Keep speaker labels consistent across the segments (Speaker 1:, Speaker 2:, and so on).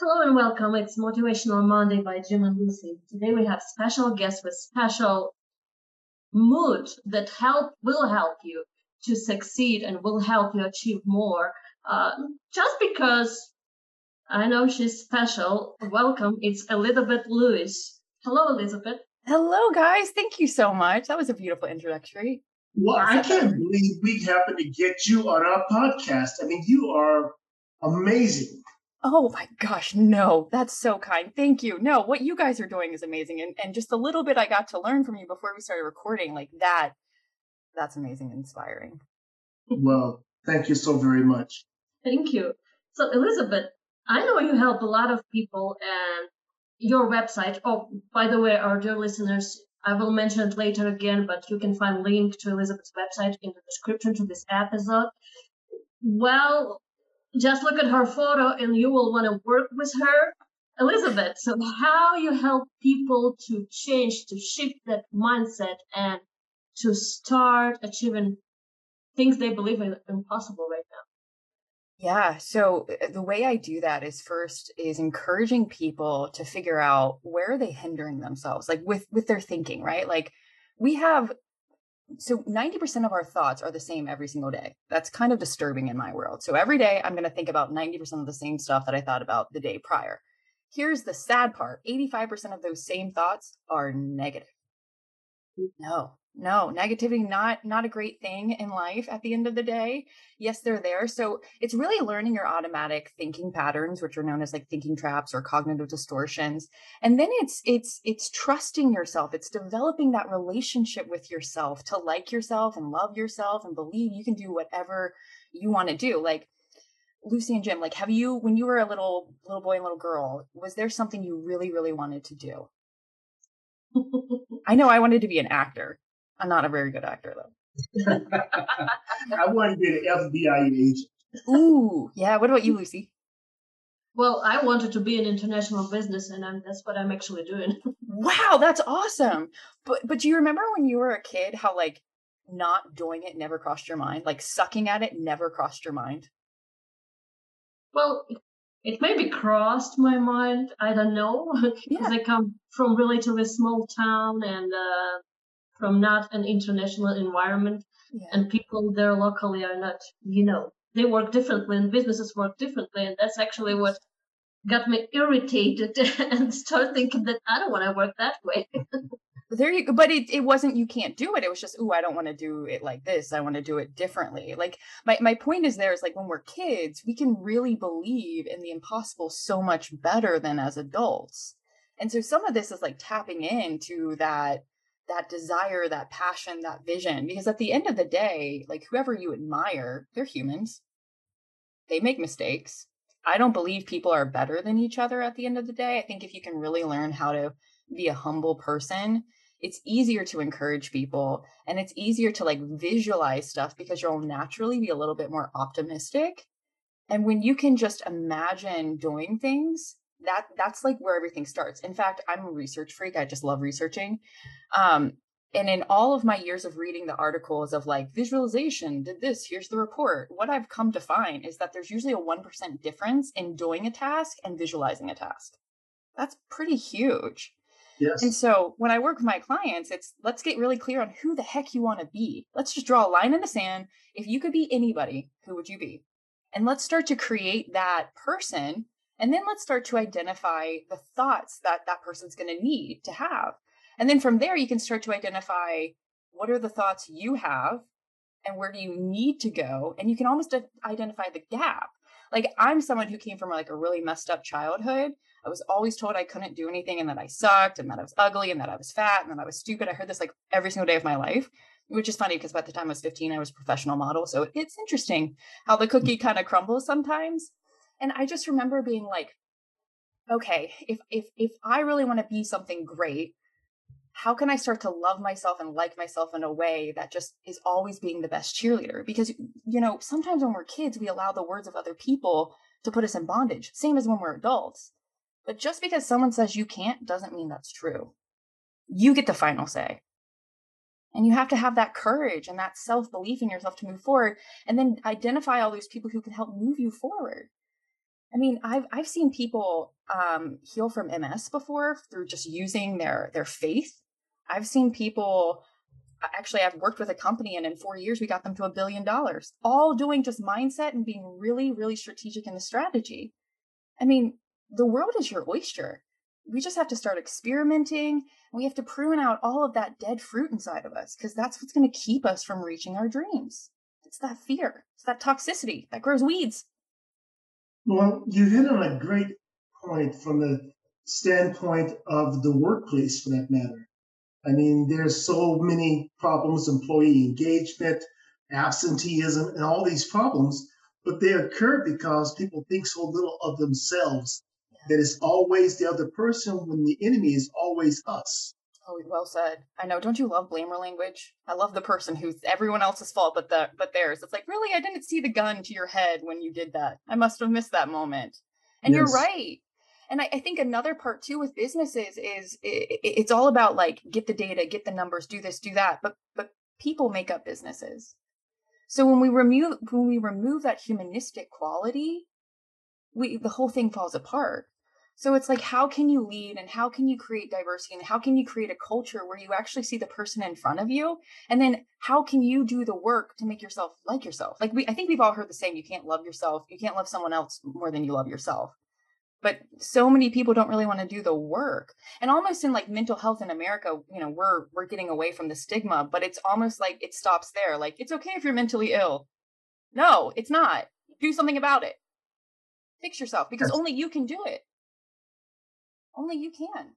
Speaker 1: Hello and welcome. It's Motivational Monday by Jim and Lucy. Today we have special guests with special mood that help will help you to succeed and will help you achieve more. Uh, just because I know she's special. Welcome. It's Elizabeth Lewis. Hello, Elizabeth.
Speaker 2: Hello, guys. Thank you so much. That was a beautiful introductory.
Speaker 3: Well, I can't believe we happened to get you on our podcast. I mean, you are amazing.
Speaker 2: Oh my gosh, no, that's so kind. Thank you. No, what you guys are doing is amazing. And, and just a little bit I got to learn from you before we started recording, like that, that's amazing, inspiring.
Speaker 3: Well, thank you so very much.
Speaker 1: Thank you. So, Elizabeth, I know you help a lot of people and your website. Oh, by the way, our dear listeners, I will mention it later again, but you can find link to Elizabeth's website in the description to this episode. Well, just look at her photo and you will want to work with her. Elizabeth, so how you help people to change, to shift that mindset and to start achieving things they believe are impossible right now?
Speaker 2: Yeah. So uh, the way I do that is first is encouraging people to figure out where are they hindering themselves, like with with their thinking, right? Like we have so 90% of our thoughts are the same every single day. That's kind of disturbing in my world. So every day I'm going to think about 90% of the same stuff that I thought about the day prior. Here's the sad part 85% of those same thoughts are negative. Hmm. No, no negativity not not a great thing in life at the end of the day. Yes they're there. So it's really learning your automatic thinking patterns which are known as like thinking traps or cognitive distortions. And then it's it's it's trusting yourself. It's developing that relationship with yourself to like yourself and love yourself and believe you can do whatever you want to do. Like lucy and jim like have you when you were a little little boy and little girl was there something you really really wanted to do? I know I wanted to be an actor. I'm not a very good actor though.
Speaker 3: I want to be an FBI agent.
Speaker 2: Ooh, yeah. What about you, Lucy?
Speaker 1: Well, I wanted to be an international business, and I'm, that's what I'm actually doing.
Speaker 2: wow, that's awesome. But but do you remember when you were a kid how like not doing it never crossed your mind? Like sucking at it never crossed your mind?
Speaker 1: Well, it maybe crossed my mind. I don't know because yeah. I come from relatively small town and uh, from not an international environment. Yeah. and people there locally are not you know they work differently and businesses work differently. And that's actually what got me irritated and start thinking that i don't want to work that way.
Speaker 2: There you go but it, it wasn't you can't do it. It was just oh i don't want to do it like this. I want to do it differently. Like my, my point is there is like when we're kids we can really believe in the impossible so much better than as adults. And so some of this is like tapping into that that desire, that passion, that vision. Because at the end of the day, like whoever you admire, they're humans. They make mistakes. I don't believe people are better than each other at the end of the day. I think if you can really learn how to be a humble person, it's easier to encourage people and it's easier to like visualize stuff because you'll naturally be a little bit more optimistic. And when you can just imagine doing things that that's like where everything starts. In fact, I'm a research freak. I just love researching. Um, and in all of my years of reading the articles of like visualization did this here's the report what i've come to find is that there's usually a 1% difference in doing a task and visualizing a task that's pretty huge
Speaker 3: yes
Speaker 2: and so when i work with my clients it's let's get really clear on who the heck you want to be let's just draw a line in the sand if you could be anybody who would you be and let's start to create that person and then let's start to identify the thoughts that that person's going to need to have. And then from there, you can start to identify what are the thoughts you have and where do you need to go. And you can almost identify the gap. Like I'm someone who came from like a really messed up childhood. I was always told I couldn't do anything and that I sucked and that I was ugly and that I was fat and that I was stupid. I heard this like every single day of my life, which is funny because by the time I was 15, I was a professional model. So it's interesting how the cookie mm. kind of crumbles sometimes. And I just remember being like, okay, if if if I really want to be something great, how can I start to love myself and like myself in a way that just is always being the best cheerleader? Because you know, sometimes when we're kids, we allow the words of other people to put us in bondage, same as when we're adults. But just because someone says you can't doesn't mean that's true. You get the final say. And you have to have that courage and that self belief in yourself to move forward and then identify all those people who can help move you forward I mean, I've I've seen people um, heal from MS before through just using their their faith. I've seen people actually I've worked with a company and in 4 years we got them to a billion dollars all doing just mindset and being really really strategic in the strategy. I mean, the world is your oyster. We just have to start experimenting. We have to prune out all of that dead fruit inside of us because that's what's going to keep us from reaching our dreams. It's that fear. It's that toxicity that grows weeds.
Speaker 3: Well, you hit on a great point from the standpoint of the workplace, for that matter. I mean, there's so many problems, employee engagement, absenteeism, and all these problems, but they occur because people think so little of themselves that it's always the other person when the enemy is always us.
Speaker 2: Oh, well said. I know. Don't you love blamer language? I love the person who's everyone else's fault but the but theirs. It's like, really, I didn't see the gun to your head when you did that. I must have missed that moment. And yes. you're right. And I, I, think another part too with businesses is it, it's all about like get the data, get the numbers, do this, do that. But but people make up businesses. So when we remove when we remove that humanistic quality, we the whole thing falls apart. So it's like, how can you lead and how can you create diversity and how can you create a culture where you actually see the person in front of you? And then how can you do the work to make yourself like yourself? Like we, I think we've all heard the same, you can't love yourself. You can't love someone else more than you love yourself. But so many people don't really want to do the work. And almost in like mental health in America, you know, we're, we're getting away from the stigma, but it's almost like it stops there. Like it's okay if you're mentally ill. No, it's not. Do something about it. Fix yourself because only you can do it only you can.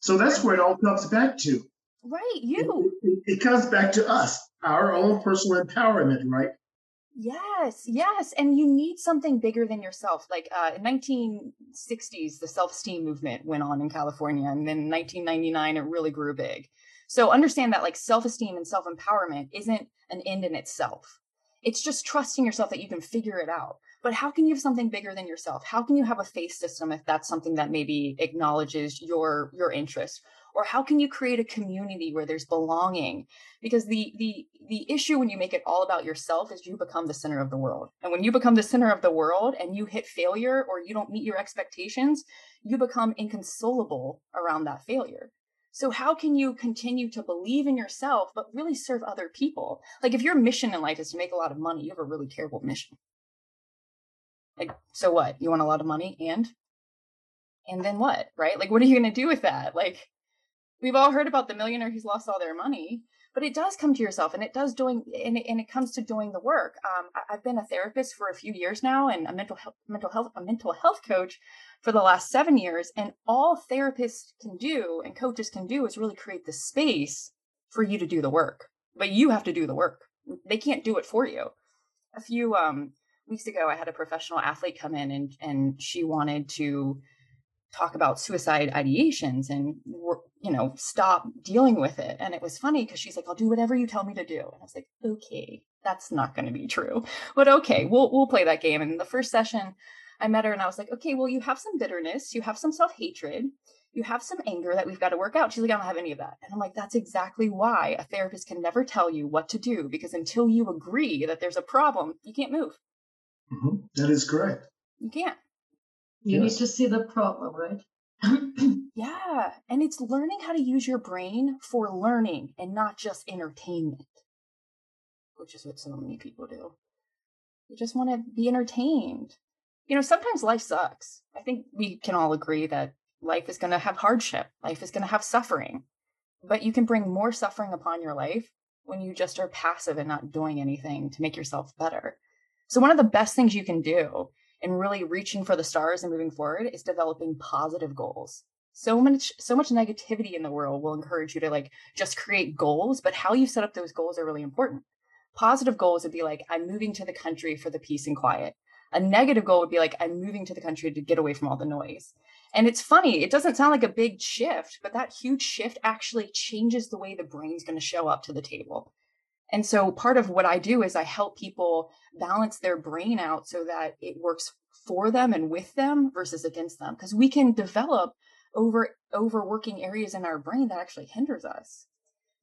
Speaker 3: So that's where it all comes back to.
Speaker 2: Right, you.
Speaker 3: It, it, it comes back to us, our own personal empowerment, right?
Speaker 2: Yes, yes, and you need something bigger than yourself. Like uh, in 1960s, the self-esteem movement went on in California, and then in 1999, it really grew big. So understand that like self-esteem and self-empowerment isn't an end in itself. It's just trusting yourself that you can figure it out. But how can you have something bigger than yourself? How can you have a faith system if that's something that maybe acknowledges your your interest? Or how can you create a community where there's belonging? Because the the the issue when you make it all about yourself is you become the center of the world. And when you become the center of the world and you hit failure or you don't meet your expectations, you become inconsolable around that failure. So how can you continue to believe in yourself but really serve other people? Like if your mission in life is to make a lot of money, you have a really terrible mission. Like, so what? You want a lot of money and? And then what? Right? Like, what are you going to do with that? Like, we've all heard about the millionaire who's lost all their money, but it does come to yourself and it does doing, and it, and it comes to doing the work. Um, I, have been a therapist for a few years now and a mental health, mental health, a mental health coach for the last seven years. And all therapists can do and coaches can do is really create the space for you to do the work, but you have to do the work. They can't do it for you. A few, um, weeks ago i had a professional athlete come in and and she wanted to talk about suicide ideations and you know stop dealing with it and it was funny because she's like i'll do whatever you tell me to do and i was like okay that's not going to be true but okay we'll we'll play that game and the first session i met her and i was like okay well you have some bitterness you have some self-hatred you have some anger that we've got to work out. She's like, I don't have any of that. And I'm like, that's exactly why a therapist can never tell you what to do because until you agree that there's a problem, you can't move.
Speaker 3: Mm-hmm. That is correct.
Speaker 2: You can't.
Speaker 1: You yes. need to see the problem, right?
Speaker 2: yeah. And it's learning how to use your brain for learning and not just entertainment, which is what so many people do. You just want to be entertained. You know, sometimes life sucks. I think we can all agree that life is going to have hardship, life is going to have suffering. But you can bring more suffering upon your life when you just are passive and not doing anything to make yourself better. So one of the best things you can do in really reaching for the stars and moving forward is developing positive goals. So much so much negativity in the world will encourage you to like just create goals, but how you set up those goals are really important. Positive goals would be like I'm moving to the country for the peace and quiet. A negative goal would be like I'm moving to the country to get away from all the noise. And it's funny, it doesn't sound like a big shift, but that huge shift actually changes the way the brain's going to show up to the table. And so part of what I do is I help people balance their brain out so that it works for them and with them versus against them because we can develop over overworking areas in our brain that actually hinders us.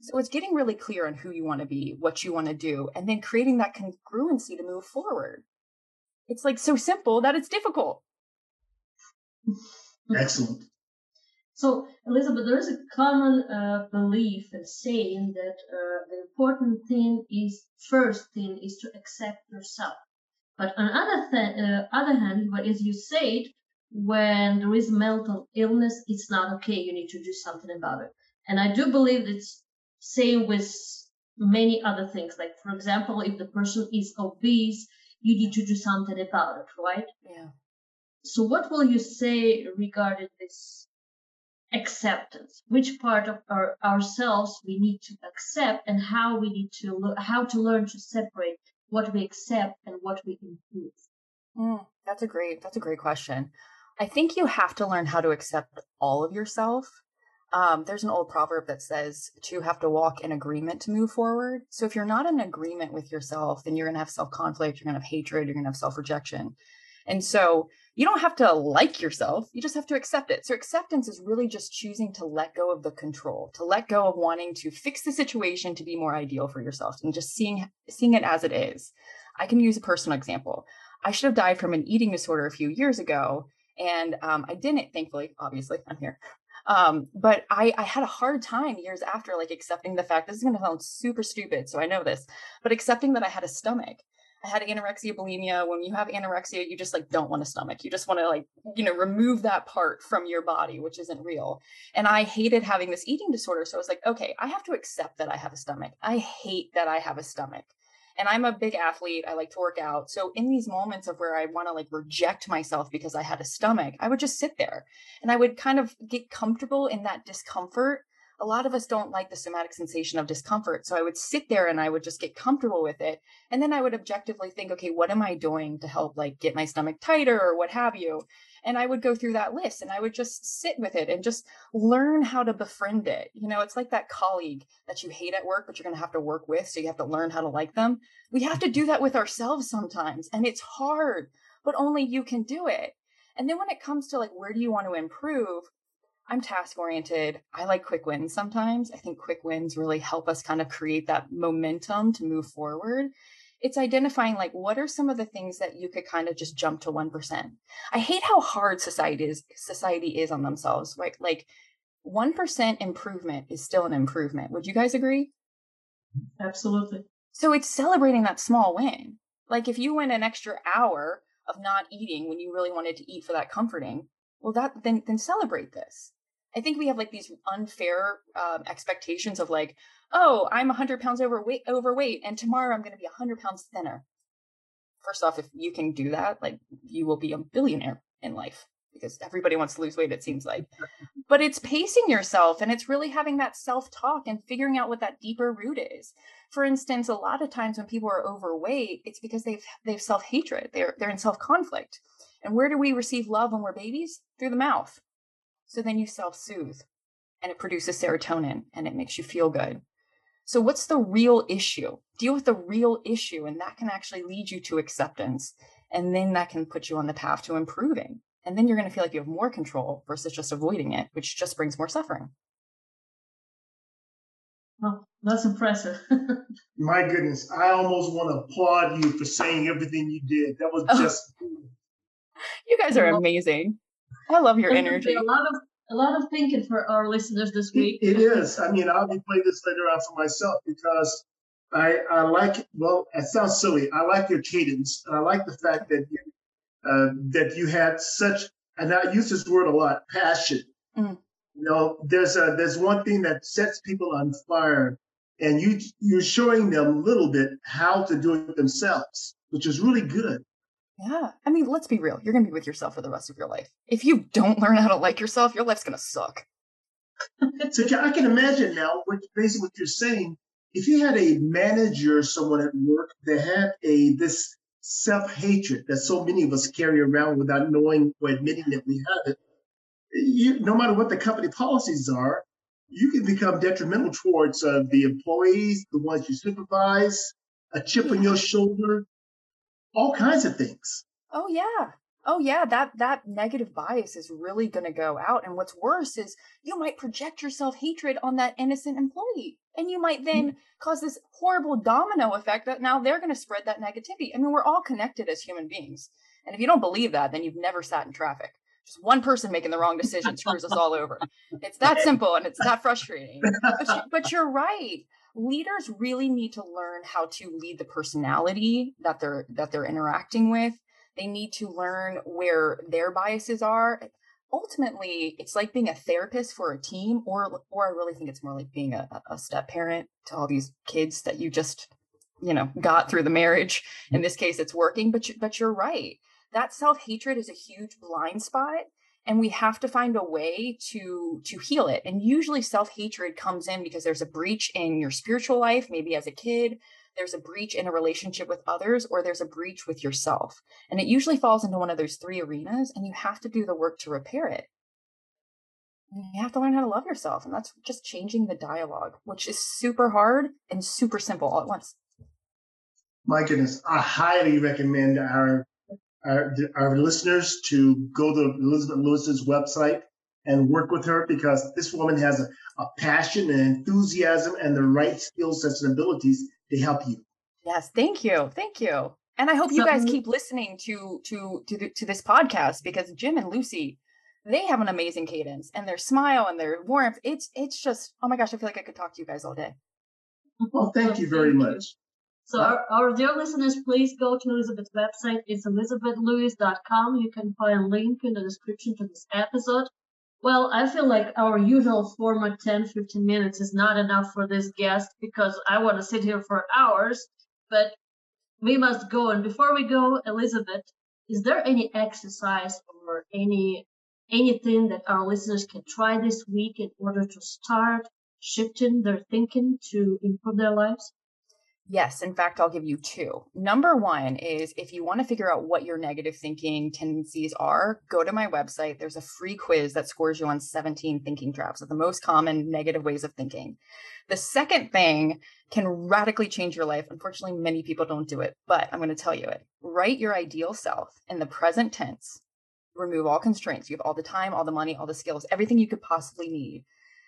Speaker 2: So it's getting really clear on who you want to be, what you want to do, and then creating that congruency to move forward. It's like so simple that it's difficult.
Speaker 3: Excellent.
Speaker 1: So, Elizabeth, there is a common uh, belief and saying that uh, the important thing is first thing is to accept yourself. But on other th- uh, other hand, as you said, when there is mental illness, it's not okay. You need to do something about it. And I do believe it's same with many other things. Like, for example, if the person is obese, you need to do something about it, right?
Speaker 2: Yeah.
Speaker 1: So, what will you say regarding this acceptance? Which part of our, ourselves we need to accept, and how we need to how to learn to separate what we accept and what we improve?
Speaker 2: Mm, that's a great that's a great question. I think you have to learn how to accept all of yourself. Um, there's an old proverb that says to have to walk in agreement to move forward. So if you're not in agreement with yourself, then you're going to have self conflict, you're going to have hatred, you're going to have self rejection. And so you don't have to like yourself, you just have to accept it. So acceptance is really just choosing to let go of the control, to let go of wanting to fix the situation to be more ideal for yourself and just seeing seeing it as it is. I can use a personal example. I should have died from an eating disorder a few years ago and um, I didn't, thankfully, obviously, I'm here. Um, but I, I had a hard time years after, like accepting the fact this is going to sound super stupid. So I know this, but accepting that I had a stomach. I had anorexia bulimia. When you have anorexia, you just like don't want a stomach. You just want to like, you know, remove that part from your body, which isn't real. And I hated having this eating disorder. So I was like, okay, I have to accept that I have a stomach. I hate that I have a stomach and I'm a big athlete. I like to work out. So in these moments of where I want to like reject myself because I had a stomach, I would just sit there and I would kind of get comfortable in that discomfort. A lot of us don't like the somatic sensation of discomfort. So I would sit there and I would just get comfortable with it. And then I would objectively think, okay, what am I doing to help like get my stomach tighter or what have you? and I would go through that list and I would just sit with it and just learn how to befriend it. You know, it's like that colleague that you hate at work, but you're going to have to work with. So you have to learn how to like them. We have to do that with ourselves sometimes. And it's hard, but only you can do it. And then when it comes to like, where do you want to improve? I'm task oriented. I like quick wins sometimes. I think quick wins really help us kind of create that momentum to move forward it's identifying like what are some of the things that you could kind of just jump to 1%. I hate how hard society is society is on themselves, right? Like 1% improvement is still an improvement. Would you guys agree?
Speaker 1: Absolutely.
Speaker 2: So it's celebrating that small win. Like if you went an extra hour of not eating when you really wanted to eat for that comforting, well that then then celebrate this. I think we have like these unfair um, expectations of like, oh, I'm 100 pounds overweight, overweight, and tomorrow I'm going to be 100 pounds thinner. First off, if you can do that, like you will be a billionaire in life because everybody wants to lose weight, it seems like. But it's pacing yourself and it's really having that self talk and figuring out what that deeper root is. For instance, a lot of times when people are overweight, it's because they've they've self hatred. They're they're in self conflict. And where do we receive love when we're babies? Through the mouth. So then you self soothe and it produces serotonin and it makes you feel good. So, what's the real issue? Deal with the real issue, and that can actually lead you to acceptance. And then that can put you on the path to improving. And then you're going to feel like you have more control versus just avoiding it, which just brings more suffering.
Speaker 1: Well, that's impressive.
Speaker 3: My goodness, I almost want to applaud you for saying everything you did. That was oh. just.
Speaker 2: You guys are amazing. I love your energy.
Speaker 1: A lot of a lot of thinking for our listeners this week.
Speaker 3: it, it is. I mean, I'll be playing this later on for myself because I I like. Well, it sounds silly. I like your cadence, and I like the fact that you uh, that you had such. And I use this word a lot. Passion. Mm. You know, there's a there's one thing that sets people on fire, and you you're showing them a little bit how to do it themselves, which is really good.
Speaker 2: Yeah. I mean, let's be real. You're going to be with yourself for the rest of your life. If you don't learn how to like yourself, your life's going to suck.
Speaker 3: so I can imagine now, what, basically what you're saying, if you had a manager, someone at work that had a this self-hatred that so many of us carry around without knowing or admitting that we have it, you, no matter what the company policies are, you can become detrimental towards uh, the employees, the ones you supervise, a chip on your shoulder, all kinds of things.
Speaker 2: Oh yeah. Oh yeah, that that negative bias is really going to go out and what's worse is you might project your self-hatred on that innocent employee and you might then mm-hmm. cause this horrible domino effect that now they're going to spread that negativity. I mean, we're all connected as human beings. And if you don't believe that, then you've never sat in traffic. Just one person making the wrong decision screws us all over. It's that simple and it's that frustrating. But, you, but you're right. Leaders really need to learn how to lead the personality that they're that they're interacting with. They need to learn where their biases are. Ultimately, it's like being a therapist for a team, or or I really think it's more like being a, a step parent to all these kids that you just you know got through the marriage. In this case, it's working, but you, but you're right that self-hatred is a huge blind spot and we have to find a way to to heal it. And usually self-hatred comes in because there's a breach in your spiritual life maybe as a kid there's a breach in a relationship with others or there's a breach with yourself. And it usually falls into one of those three arenas and you have to do the work to repair it. You have to learn how to love yourself and that's just changing the dialogue which is super hard and super simple all at once.
Speaker 3: My goodness i highly recommend our our, our listeners to go to Elizabeth Lewis's website and work with her because this woman has a, a passion and enthusiasm and the right skill sets and abilities to help you.
Speaker 2: Yes, thank you, thank you, and I hope you guys keep listening to to to the, to this podcast because Jim and Lucy, they have an amazing cadence and their smile and their warmth. It's it's just oh my gosh, I feel like I could talk to you guys all day.
Speaker 3: Well, thank you very much.
Speaker 1: So our, our, dear listeners, please go to Elizabeth's website. It's elizabethlewis.com. You can find a link in the description to this episode. Well, I feel like our usual format 10, 15 minutes is not enough for this guest because I want to sit here for hours, but we must go. And before we go, Elizabeth, is there any exercise or any anything that our listeners can try this week in order to start shifting their thinking to improve their lives?
Speaker 2: Yes, in fact, I'll give you two. Number one is if you want to figure out what your negative thinking tendencies are, go to my website. There's a free quiz that scores you on 17 thinking traps of the most common negative ways of thinking. The second thing can radically change your life. Unfortunately, many people don't do it, but I'm going to tell you it. Write your ideal self in the present tense. Remove all constraints. You have all the time, all the money, all the skills, everything you could possibly need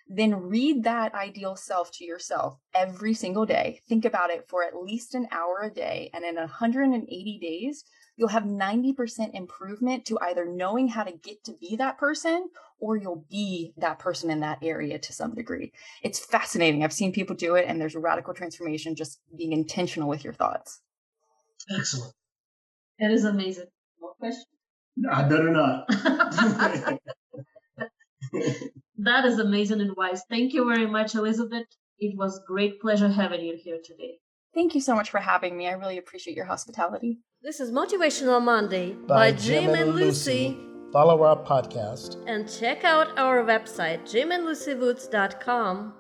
Speaker 2: then read that ideal self to yourself every single day. Think about it for at least an hour a day. And in 180 days, you'll have 90% improvement to either knowing how to get to be that person or you'll be that person in that area to some degree. It's fascinating. I've seen people do it, and there's a radical transformation just being intentional with your thoughts.
Speaker 3: Excellent.
Speaker 1: It is amazing. More questions?
Speaker 3: I better not.
Speaker 1: That is amazing advice. Thank you very much, Elizabeth. It was great pleasure having you here today.
Speaker 2: Thank you so much for having me. I really appreciate your hospitality.
Speaker 1: This is Motivational Monday by, by Jim, Jim, and Lucy. Lucy.
Speaker 4: Follow our podcast
Speaker 1: and check out our website, jimandlucywoods.com